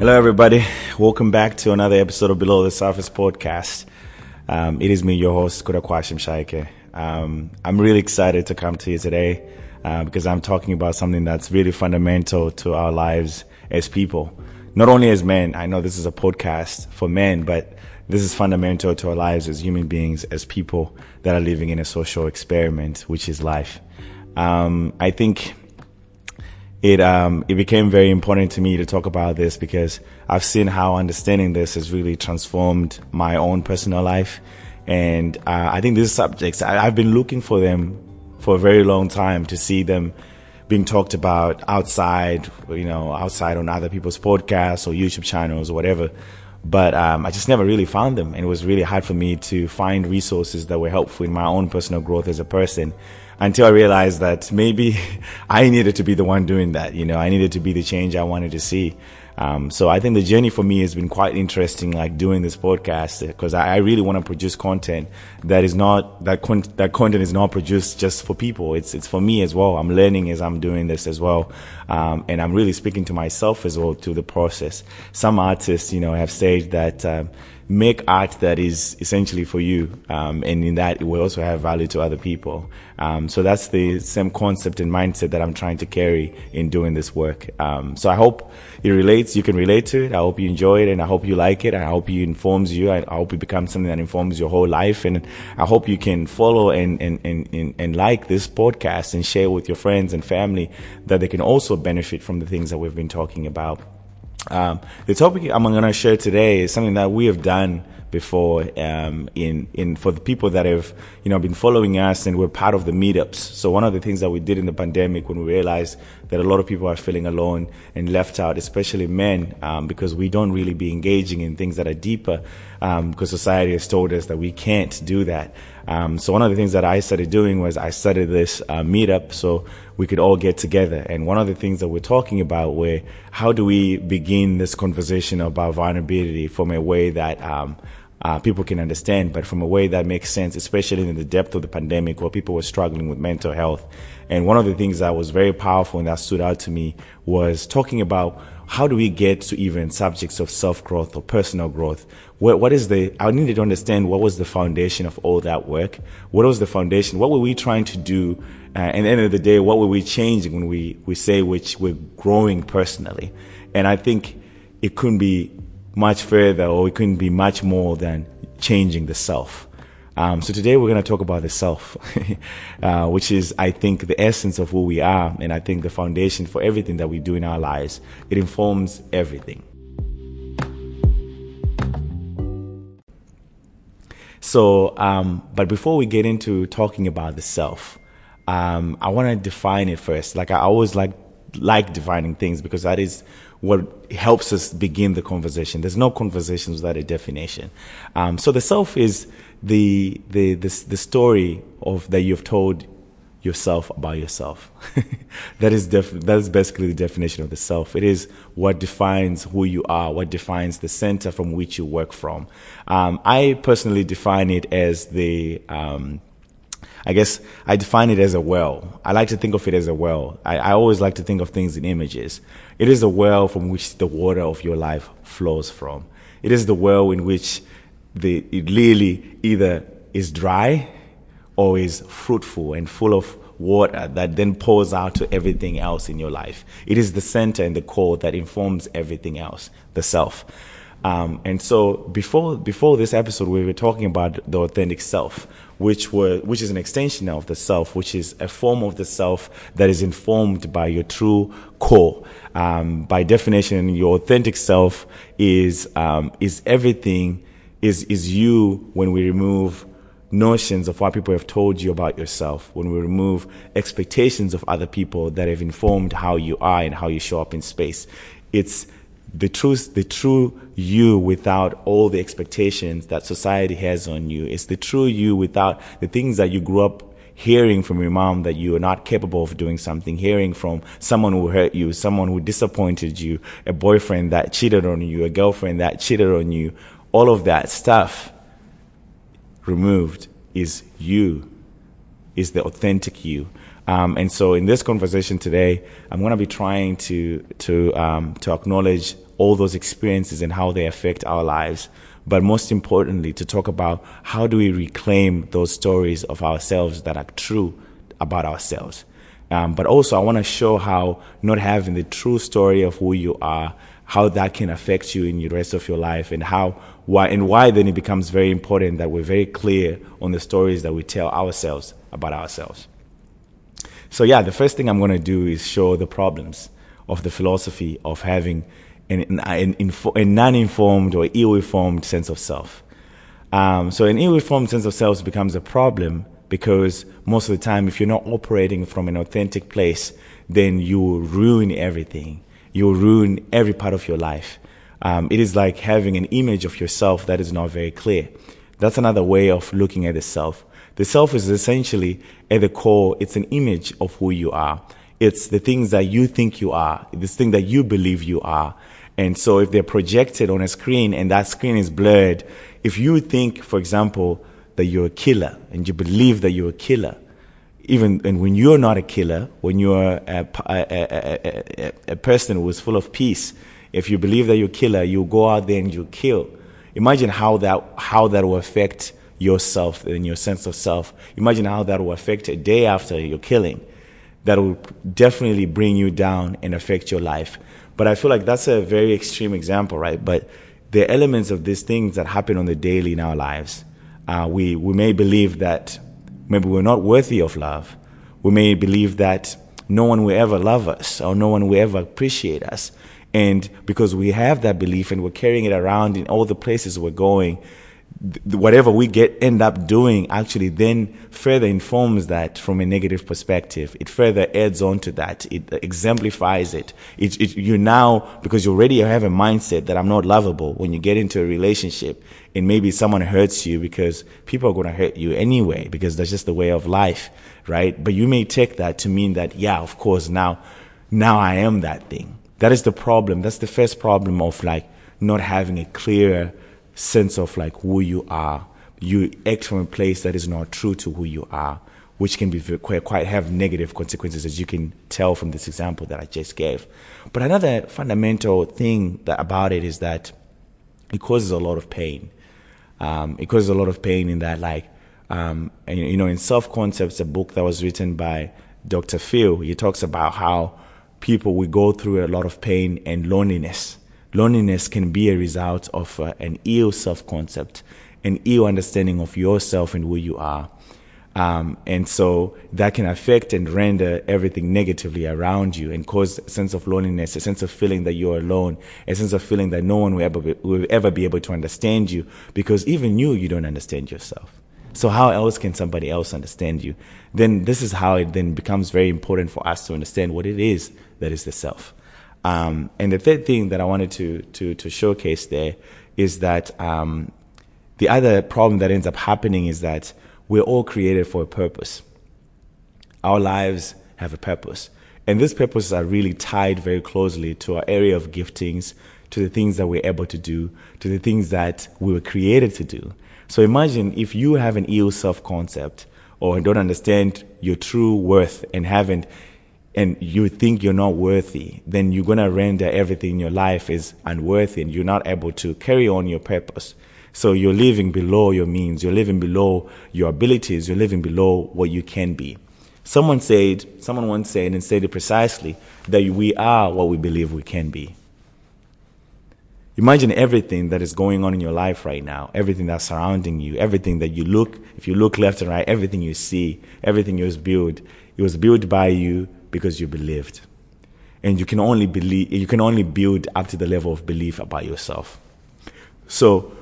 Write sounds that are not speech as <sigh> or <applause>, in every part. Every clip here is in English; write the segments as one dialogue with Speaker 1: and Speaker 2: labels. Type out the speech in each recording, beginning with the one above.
Speaker 1: Hello, everybody. Welcome back to another episode of Below the Surface podcast. Um, it is me, your host, Kudakwashim Shaike. Um, I'm really excited to come to you today uh, because I'm talking about something that's really fundamental to our lives as people. Not only as men, I know this is a podcast for men, but this is fundamental to our lives as human beings, as people that are living in a social experiment, which is life. Um, I think it um, it became very important to me to talk about this because I've seen how understanding this has really transformed my own personal life, and uh, I think these subjects I, I've been looking for them for a very long time to see them being talked about outside, you know, outside on other people's podcasts or YouTube channels or whatever. But um, I just never really found them, and it was really hard for me to find resources that were helpful in my own personal growth as a person until I realized that maybe <laughs> I needed to be the one doing that. You know, I needed to be the change I wanted to see. Um, so I think the journey for me has been quite interesting, like doing this podcast, because I, I, really want to produce content that is not that con- that content is not produced just for people. It's it's for me as well. I'm learning as I'm doing this as well, um, and I'm really speaking to myself as well through the process. Some artists, you know, have said that. Um, make art that is essentially for you, um, and in that it will also have value to other people. Um, so that's the same concept and mindset that I'm trying to carry in doing this work. Um, so I hope it relates. You can relate to it. I hope you enjoy it, and I hope you like it. I hope it informs you. I, I hope it becomes something that informs your whole life, and I hope you can follow and and, and, and, and like this podcast and share with your friends and family that they can also benefit from the things that we've been talking about. Um, the topic I'm going to share today is something that we have done before um, in in for the people that have you know been following us and we're part of the meetups. So one of the things that we did in the pandemic when we realized that a lot of people are feeling alone and left out, especially men, um, because we don't really be engaging in things that are deeper, um, because society has told us that we can't do that. Um, so one of the things that I started doing was I started this uh, meetup so we could all get together. And one of the things that we're talking about were how do we begin this conversation about vulnerability from a way that um, uh, people can understand, but from a way that makes sense, especially in the depth of the pandemic where people were struggling with mental health. And one of the things that was very powerful and that stood out to me was talking about how do we get to even subjects of self growth or personal growth? What, what is the, I needed to understand what was the foundation of all that work? What was the foundation? What were we trying to do? Uh, at the end of the day, what were we changing when we, we say which we're growing personally? And I think it couldn't be much further or it couldn't be much more than changing the self. Um, so today we're going to talk about the self, <laughs> uh, which is, I think, the essence of who we are, and I think the foundation for everything that we do in our lives. It informs everything. So, um, but before we get into talking about the self, um, I want to define it first. Like I always like like defining things because that is what helps us begin the conversation. There's no conversation without a definition. Um, so the self is the, the, the, the, story of that you've told yourself about yourself. <laughs> that is def- that is basically the definition of the self. It is what defines who you are, what defines the center from which you work from. Um, I personally define it as the um, I guess I define it as a well. I like to think of it as a well. I, I, always like to think of things in images. It is a well from which the water of your life flows from. It is the well in which the, it really either is dry or is fruitful and full of water that then pours out to everything else in your life. It is the center and the core that informs everything else, the self. Um, and so before before this episode, we were talking about the authentic self, which were which is an extension of the self, which is a form of the self that is informed by your true core. Um, by definition, your authentic self is um, is everything is is you when we remove notions of what people have told you about yourself, when we remove expectations of other people that have informed how you are and how you show up in space. It's the truth, the true you without all the expectations that society has on you. It's the true you without the things that you grew up hearing from your mom that you are not capable of doing something, hearing from someone who hurt you, someone who disappointed you, a boyfriend that cheated on you, a girlfriend that cheated on you, all of that stuff removed is you, is the authentic you. Um, and so in this conversation today, I'm going to be trying to to um, to acknowledge all those experiences and how they affect our lives. But most importantly, to talk about how do we reclaim those stories of ourselves that are true about ourselves. Um, but also, I want to show how not having the true story of who you are, how that can affect you in the rest of your life, and how why and why then it becomes very important that we're very clear on the stories that we tell ourselves about ourselves. So yeah, the first thing I'm going to do is show the problems of the philosophy of having an, an, an, a non-informed or ill-informed sense of self. Um, so an ill-informed sense of self becomes a problem because most of the time, if you're not operating from an authentic place, then you will ruin everything. You will ruin every part of your life. Um, it is like having an image of yourself that is not very clear. That's another way of looking at the self. The self is essentially at the core, it's an image of who you are. It's the things that you think you are, this thing that you believe you are. And so if they're projected on a screen and that screen is blurred, if you think, for example, that you're a killer and you believe that you're a killer, even and when you're not a killer, when you're a, a, a, a, person who is full of peace, if you believe that you're a killer, you go out there and you kill. Imagine how that how that will affect yourself and your sense of self. Imagine how that will affect a day after your killing. That will definitely bring you down and affect your life. But I feel like that's a very extreme example, right? But the elements of these things that happen on the daily in our lives, uh, we, we may believe that maybe we're not worthy of love. We may believe that no one will ever love us or no one will ever appreciate us. And because we have that belief and we're carrying it around in all the places we're going, whatever we get end up doing actually then further informs that from a negative perspective. It further adds on to that. It exemplifies it. it, it you now because you already have a mindset that i'm not lovable when you get into a relationship and maybe someone hurts you because people are going to hurt you anyway because that's just the way of life right? But you may take that to mean that yeah of course now now i am that thing. That is the problem. That's the first problem of like not having a clear sense of like who you are. You act from a place that is not true to who you are, which can be quite, quite have negative consequences, as you can tell from this example that I just gave. But another fundamental thing that, about it is that it causes a lot of pain. Um, it causes a lot of pain in that, like, um, and, you know, in Self Concepts, a book that was written by Dr. Phil, he talks about how people will go through a lot of pain and loneliness Loneliness can be a result of uh, an ill self concept, an ill understanding of yourself and who you are. Um, and so that can affect and render everything negatively around you and cause a sense of loneliness, a sense of feeling that you're alone, a sense of feeling that no one will ever be, will ever be able to understand you because even you, you don't understand yourself. So how else can somebody else understand you? Then this is how it then becomes very important for us to understand what it is that is the self. Um, and the third thing that I wanted to, to, to showcase there is that um, the other problem that ends up happening is that we're all created for a purpose. Our lives have a purpose. And these purposes are really tied very closely to our area of giftings, to the things that we're able to do, to the things that we were created to do. So imagine if you have an ill self concept or don't understand your true worth and haven't and you think you're not worthy, then you're going to render everything in your life is unworthy and you're not able to carry on your purpose. So you're living below your means, you're living below your abilities, you're living below what you can be. Someone said, someone once said and said it precisely that we are what we believe we can be. Imagine everything that is going on in your life right now, everything that's surrounding you, everything that you look, if you look left and right, everything you see, everything you was built, it was built by you because you believed. And you can only believe you can only build up to the level of belief about yourself. So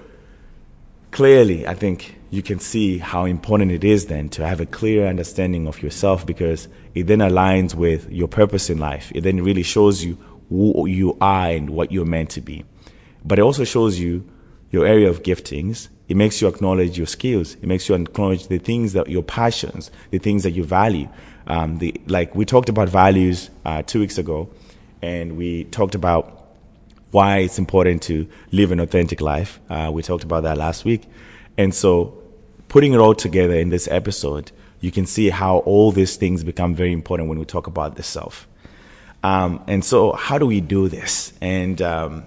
Speaker 1: clearly I think you can see how important it is then to have a clear understanding of yourself because it then aligns with your purpose in life. It then really shows you who you are and what you're meant to be. But it also shows you your area of giftings. It makes you acknowledge your skills. It makes you acknowledge the things that your passions, the things that you value. Um, the like we talked about values uh, two weeks ago, and we talked about why it's important to live an authentic life. Uh, we talked about that last week, and so putting it all together in this episode you can see how all these things become very important when we talk about the self. Um, and so, how do we do this? And um,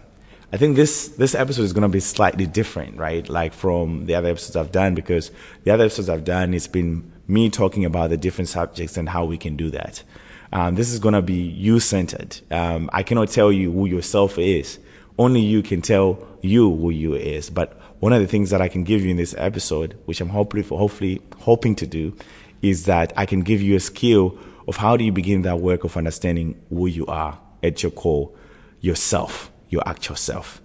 Speaker 1: I think this this episode is going to be slightly different, right? Like from the other episodes I've done, because the other episodes I've done, it's been me talking about the different subjects and how we can do that. Um, this is going to be you centered. Um, I cannot tell you who yourself is. Only you can tell you who you is. But one of the things that I can give you in this episode, which I'm hopefully, hopefully hoping to do, is that I can give you a skill of how do you begin that work of understanding who you are at your core, yourself, your actual self.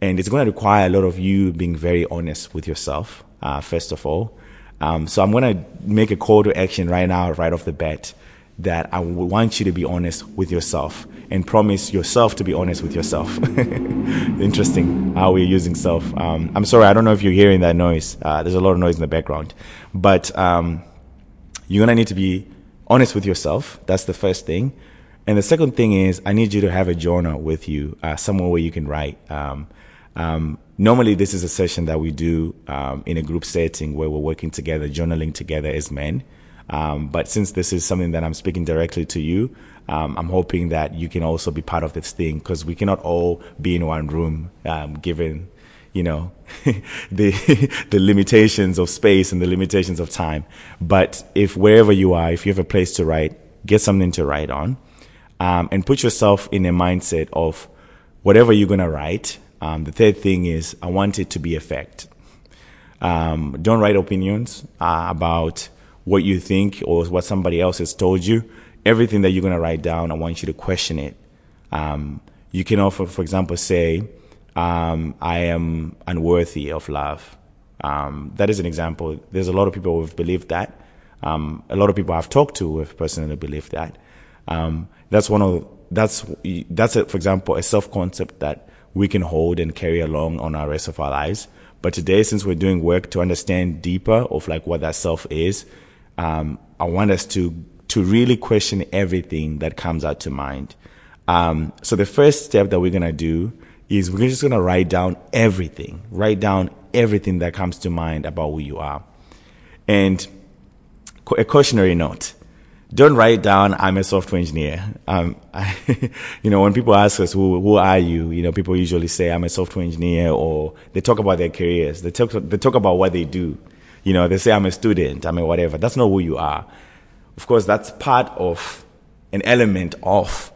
Speaker 1: And it's going to require a lot of you being very honest with yourself, uh, first of all. Um, so I'm going to make a call to action right now, right off the bat, that I want you to be honest with yourself and promise yourself to be honest with yourself. <laughs> Interesting how we're using self. Um, I'm sorry, I don't know if you're hearing that noise. Uh, there's a lot of noise in the background. But um, you're going to need to be honest with yourself. That's the first thing. And the second thing is, I need you to have a journal with you, uh, somewhere where you can write. Um, um, normally, this is a session that we do um, in a group setting where we're working together, journaling together as men. Um, but since this is something that I'm speaking directly to you, um, I'm hoping that you can also be part of this thing because we cannot all be in one room, um, given you know <laughs> the <laughs> the limitations of space and the limitations of time. But if wherever you are, if you have a place to write, get something to write on, um, and put yourself in a mindset of whatever you're gonna write. Um, the third thing is I want it to be a fact. Um, don't write opinions uh, about what you think or what somebody else has told you. Everything that you're gonna write down, I want you to question it. Um, you can offer, for example, say, um, I am unworthy of love. Um, that is an example. There's a lot of people who have believed that. Um, a lot of people I've talked to have personally believed that. That's one of that's that's a, for example a self concept that we can hold and carry along on our rest of our lives. But today, since we're doing work to understand deeper of like what that self is, um, I want us to to really question everything that comes out to mind. Um, so the first step that we're gonna do is we're just to write down everything, write down everything that comes to mind about who you are. And a cautionary note. Don't write down, I'm a software engineer. Um, I, <laughs> you know, when people ask us, who, who are you? You know, people usually say, I'm a software engineer or they talk about their careers. They talk, they talk about what they do. You know, they say, I'm a student, I'm a whatever. That's not who you are. Of course, that's part of an element of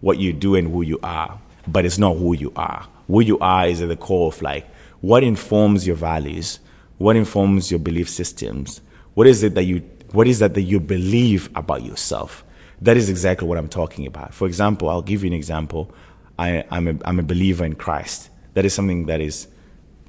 Speaker 1: what you do and who you are but it's not who you are. Who you are is at the core of like what informs your values, what informs your belief systems, what is it that you what is that that you believe about yourself. That is exactly what I'm talking about. For example, I'll give you an example. I, I'm a, I'm a believer in Christ. That is something that is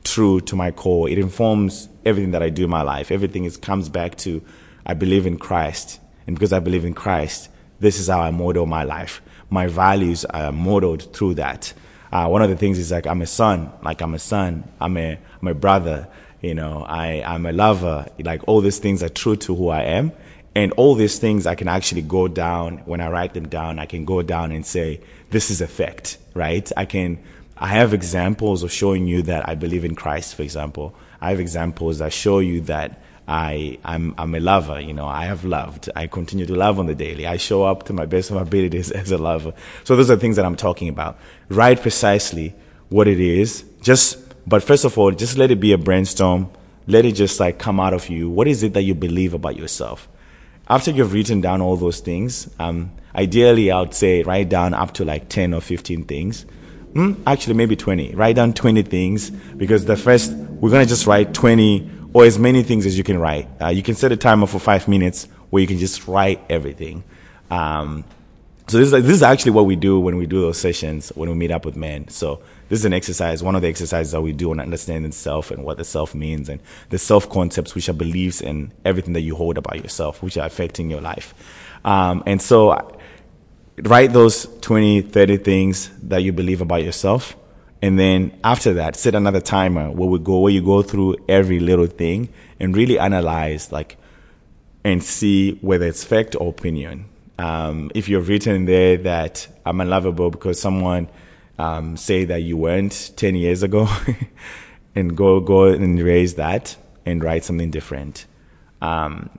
Speaker 1: true to my core. It informs everything that I do in my life. Everything is, comes back to I believe in Christ. And because I believe in Christ, this is how I model my life my values are modeled through that. Uh, one of the things is like I'm a son, like I'm a son, I'm a I'm a brother, you know, I I'm a lover. Like all these things are true to who I am, and all these things I can actually go down when I write them down. I can go down and say this is a fact, right? I can. I have examples of showing you that I believe in Christ, for example. I have examples that show you that I, I'm, I'm a lover, you know, I have loved. I continue to love on the daily. I show up to my best of my <laughs> abilities as a lover. So those are things that I'm talking about. Write precisely what it is. Just, but first of all, just let it be a brainstorm. Let it just like come out of you. What is it that you believe about yourself? After you've written down all those things, um, ideally I would say write down up to like 10 or 15 things. Hmm? Actually, maybe 20. Write down 20 things because the first, we're going to just write 20 or as many things as you can write. Uh, you can set a timer for five minutes where you can just write everything. Um, so this is, this is actually what we do when we do those sessions when we meet up with men. So this is an exercise, one of the exercises that we do on understanding self and what the self means and the self concepts, which are beliefs and everything that you hold about yourself, which are affecting your life. Um, and so write those 20, 30 things that you believe about yourself and then after that, set another timer where we go, where you go through every little thing and really analyze, like, and see whether it's fact or opinion. Um, if you've written there that I'm unlovable because someone um, say that you weren't 10 years ago, <laughs> and go go and erase that and write something different. Um,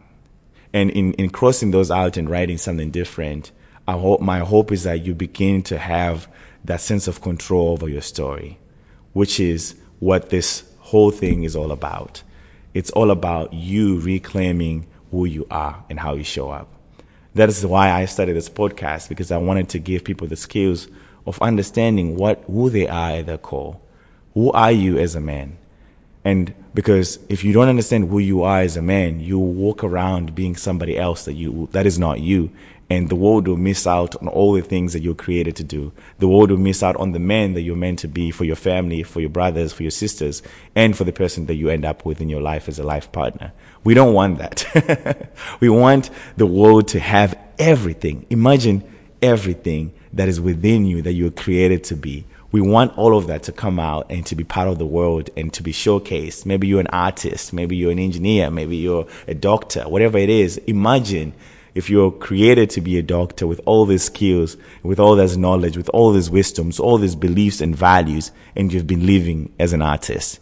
Speaker 1: And in, in crossing those out and writing something different, I hope, my hope is that you begin to have that sense of control over your story, which is what this whole thing is all about. It's all about you reclaiming who you are and how you show up. That is why I started this podcast because I wanted to give people the skills of understanding what who they are at their core. Who are you as a man? And because if you don't understand who you are as a man, you walk around being somebody else that you that is not you. And the world will miss out on all the things that you're created to do. The world will miss out on the man that you're meant to be for your family, for your brothers, for your sisters, and for the person that you end up with in your life as a life partner. We don't want that. <laughs> we want the world to have everything. Imagine everything that is within you that you're created to be we want all of that to come out and to be part of the world and to be showcased. Maybe you're an artist, maybe you're an engineer, maybe you're a doctor, whatever it is. Imagine if you're created to be a doctor with all these skills, with all this knowledge, with all these wisdoms, all these beliefs and values, and you've been living as an artist.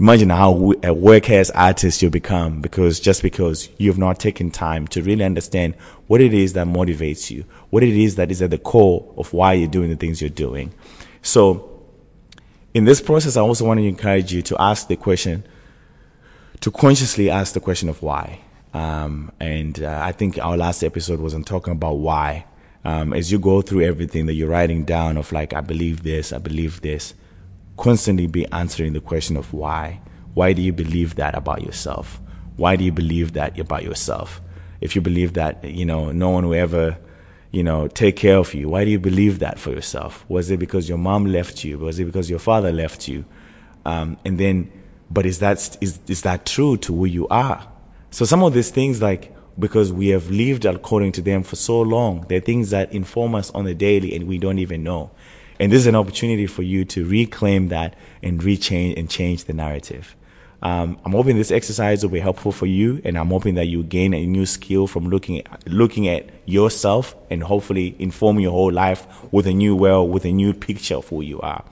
Speaker 1: Imagine how a work as artist you become because just because you've not taken time to really understand what it is that motivates you, what it is that is at the core of why you're doing the things you're doing. So, in this process, I also want to encourage you to ask the question, to consciously ask the question of why. Um, and uh, I think our last episode was on talking about why. Um, as you go through everything that you're writing down of like, I believe this, I believe this, constantly be answering the question of why. Why do you believe that about yourself? Why do you believe that about yourself? If you believe that, you know, no one will ever you know, take care of you. Why do you believe that for yourself? Was it because your mom left you? Was it because your father left you? Um, and then, but is that is is that true to who you are? So some of these things, like because we have lived according to them for so long, they're things that inform us on the daily, and we don't even know. And this is an opportunity for you to reclaim that and rechange and change the narrative. Um, I'm hoping this exercise will be helpful for you, and I'm hoping that you gain a new skill from looking at, looking at yourself and hopefully inform your whole life with a new well, with a new picture of who you are.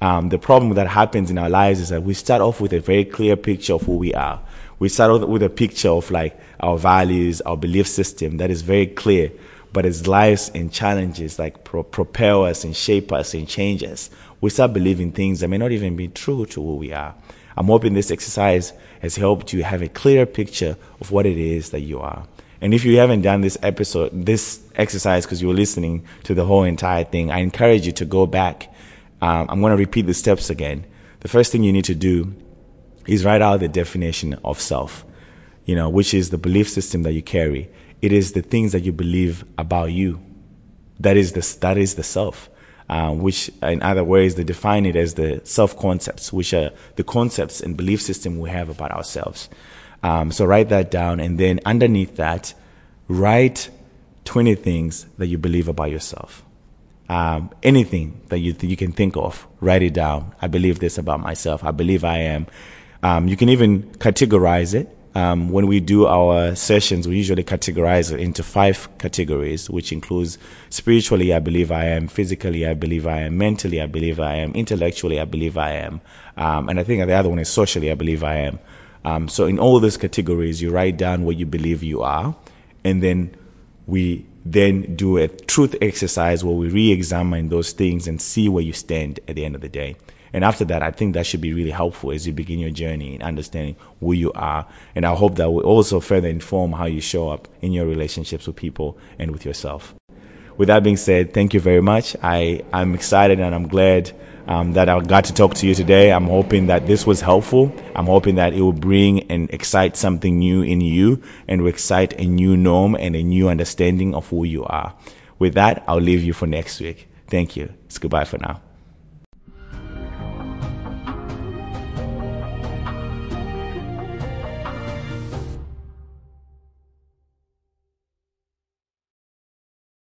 Speaker 1: Um, the problem that happens in our lives is that we start off with a very clear picture of who we are. We start off with a picture of like our values, our belief system that is very clear. But as lives and challenges like pro- propel us and shape us and change us, we start believing things that may not even be true to who we are. I'm hoping this exercise has helped you have a clearer picture of what it is that you are. And if you haven't done this episode, this exercise, because you're listening to the whole entire thing, I encourage you to go back. Um, I'm going to repeat the steps again. The first thing you need to do is write out the definition of self, you know, which is the belief system that you carry. It is the things that you believe about you. That is the, that is the self um, which in other ways they define it as the self concepts, which are the concepts and belief system we have about ourselves. Um, so write that down, and then underneath that, write 20 things that you believe about yourself. Um, anything that you th- you can think of, write it down. I believe this about myself. I believe I am. Um, you can even categorize it um, when we do our sessions, we usually categorize it into five categories, which includes spiritually, I believe I am, physically, I believe I am, mentally, I believe I am, intellectually, I believe I am, um, and I think the other one is socially, I believe I am. Um, so in all those categories, you write down what you believe you are, and then we then do a truth exercise where we re-examine those things and see where you stand at the end of the day. And after that, I think that should be really helpful as you begin your journey in understanding who you are. And I hope that will also further inform how you show up in your relationships with people and with yourself. With that being said, thank you very much. I, I'm excited and I'm glad um, that I got to talk to you today. I'm hoping that this was helpful. I'm hoping that it will bring and excite something new in you and will excite a new norm and a new understanding of who you are. With that, I'll leave you for next week. Thank you. It's goodbye for now.